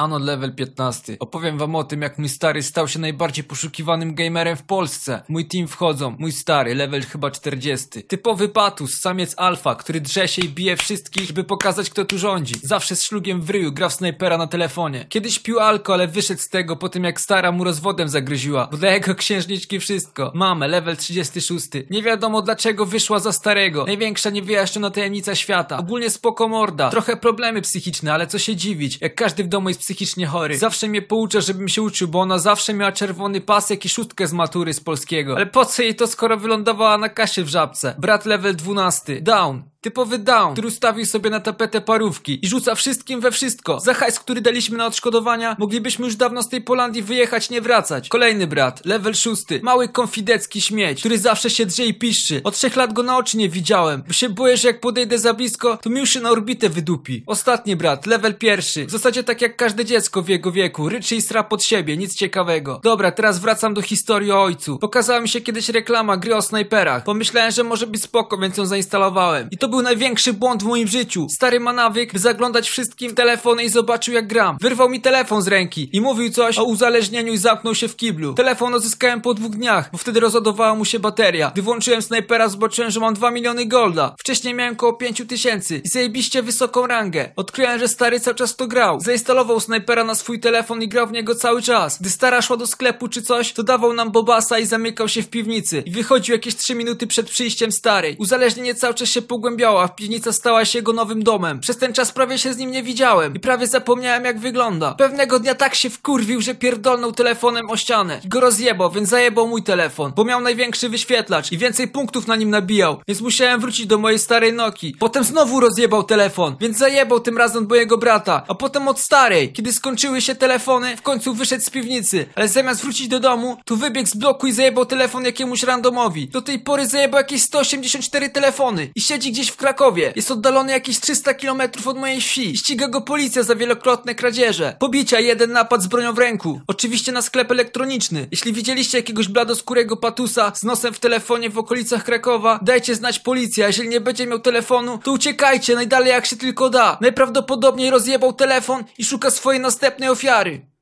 Anon level 15. Opowiem wam o tym, jak mój stary stał się najbardziej poszukiwanym gamerem w Polsce. Mój team wchodzą mój stary, level chyba 40. Typowy patus, samiec alfa, który drze się i bije wszystkich, żeby pokazać kto tu rządzi. Zawsze z szlugiem w ryju, gra w snajpera na telefonie. Kiedyś pił alko, ale wyszedł z tego po tym jak stara mu rozwodem zagryziła. Bo dla jego księżniczki wszystko. Mamy, level 36. Nie wiadomo dlaczego wyszła za starego. Największa niewyjaśniona tajemnica świata. Ogólnie spoko morda. Trochę problemy psychiczne, ale co się dziwić, jak każdy w domu jest psychicznie chory. Zawsze mnie poucza, żebym się uczył, bo ona zawsze miała czerwony pasek i szóstkę z matury z polskiego. Ale po co jej to, skoro wylądowała na kasie w żabce? Brat level 12. Down. Typowy down, który ustawił sobie na tapetę parówki i rzuca wszystkim we wszystko. Za hajs, który daliśmy na odszkodowania, moglibyśmy już dawno z tej Polandii wyjechać, nie wracać. Kolejny brat, level 6. Mały konfidecki śmieć, który zawsze się drze i piszczy. Od trzech lat go na oczy nie widziałem, bo się boję, że jak podejdę za blisko, to mi już się na orbitę wydupi. Ostatni brat, level pierwszy. W zasadzie tak jak każde dziecko w jego wieku, ryczy i sra pod siebie, nic ciekawego. Dobra, teraz wracam do historii o ojcu. Pokazała mi się kiedyś reklama gry o snajperach. Pomyślałem, że może być spoko, więc ją zainstalowałem. I to był największy błąd w moim życiu. Stary ma nawyk, by zaglądać wszystkim w telefony i zobaczył jak gram. Wyrwał mi telefon z ręki i mówił coś o uzależnieniu i zamknął się w kiblu. Telefon odzyskałem po dwóch dniach, bo wtedy rozładowała mu się bateria. Gdy włączyłem snajpera, zobaczyłem, że mam 2 miliony golda. Wcześniej miałem koło 5 tysięcy i zajebiście wysoką rangę. Odkryłem, że stary cały czas to grał. Zainstalował snajpera na swój telefon i grał w niego cały czas. Gdy stara szła do sklepu czy coś, to dawał nam bobasa i zamykał się w piwnicy. I wychodził jakieś 3 minuty przed przyjściem starej. Uzależnienie cały czas się pogłębiało, a piwnica stała się jego nowym domem. Przez ten czas prawie się z nim nie widziałem i prawie zapomniałem jak wygląda. Pewnego dnia tak się wkurwił, że pierdolnął telefonem o ścianę. I go rozjebał, więc zajebał mój telefon, bo miał największy wyświetlacz i więcej punktów na nim nabijał, więc musiałem wrócić do mojej starej Noki. Potem znowu rozjebał telefon, więc zajebał tym razem od mojego brata, a potem od starej. Kiedy skończyły się telefony, w końcu wyszedł z piwnicy, ale zamiast wrócić do domu, to wybiegł z bloku i zajebał telefon jakiemuś randomowi. Do tej pory zajebał jakieś 184 telefony i siedzi w Krakowie. Jest oddalony jakieś 300 km od mojej wsi. Ściga go policja za wielokrotne kradzieże. Pobicia, jeden napad z bronią w ręku. Oczywiście na sklep elektroniczny. Jeśli widzieliście jakiegoś bladoskórego patusa z nosem w telefonie w okolicach Krakowa, dajcie znać policja. Jeżeli nie będzie miał telefonu, to uciekajcie najdalej jak się tylko da. Najprawdopodobniej rozjebał telefon i szuka swojej następnej ofiary.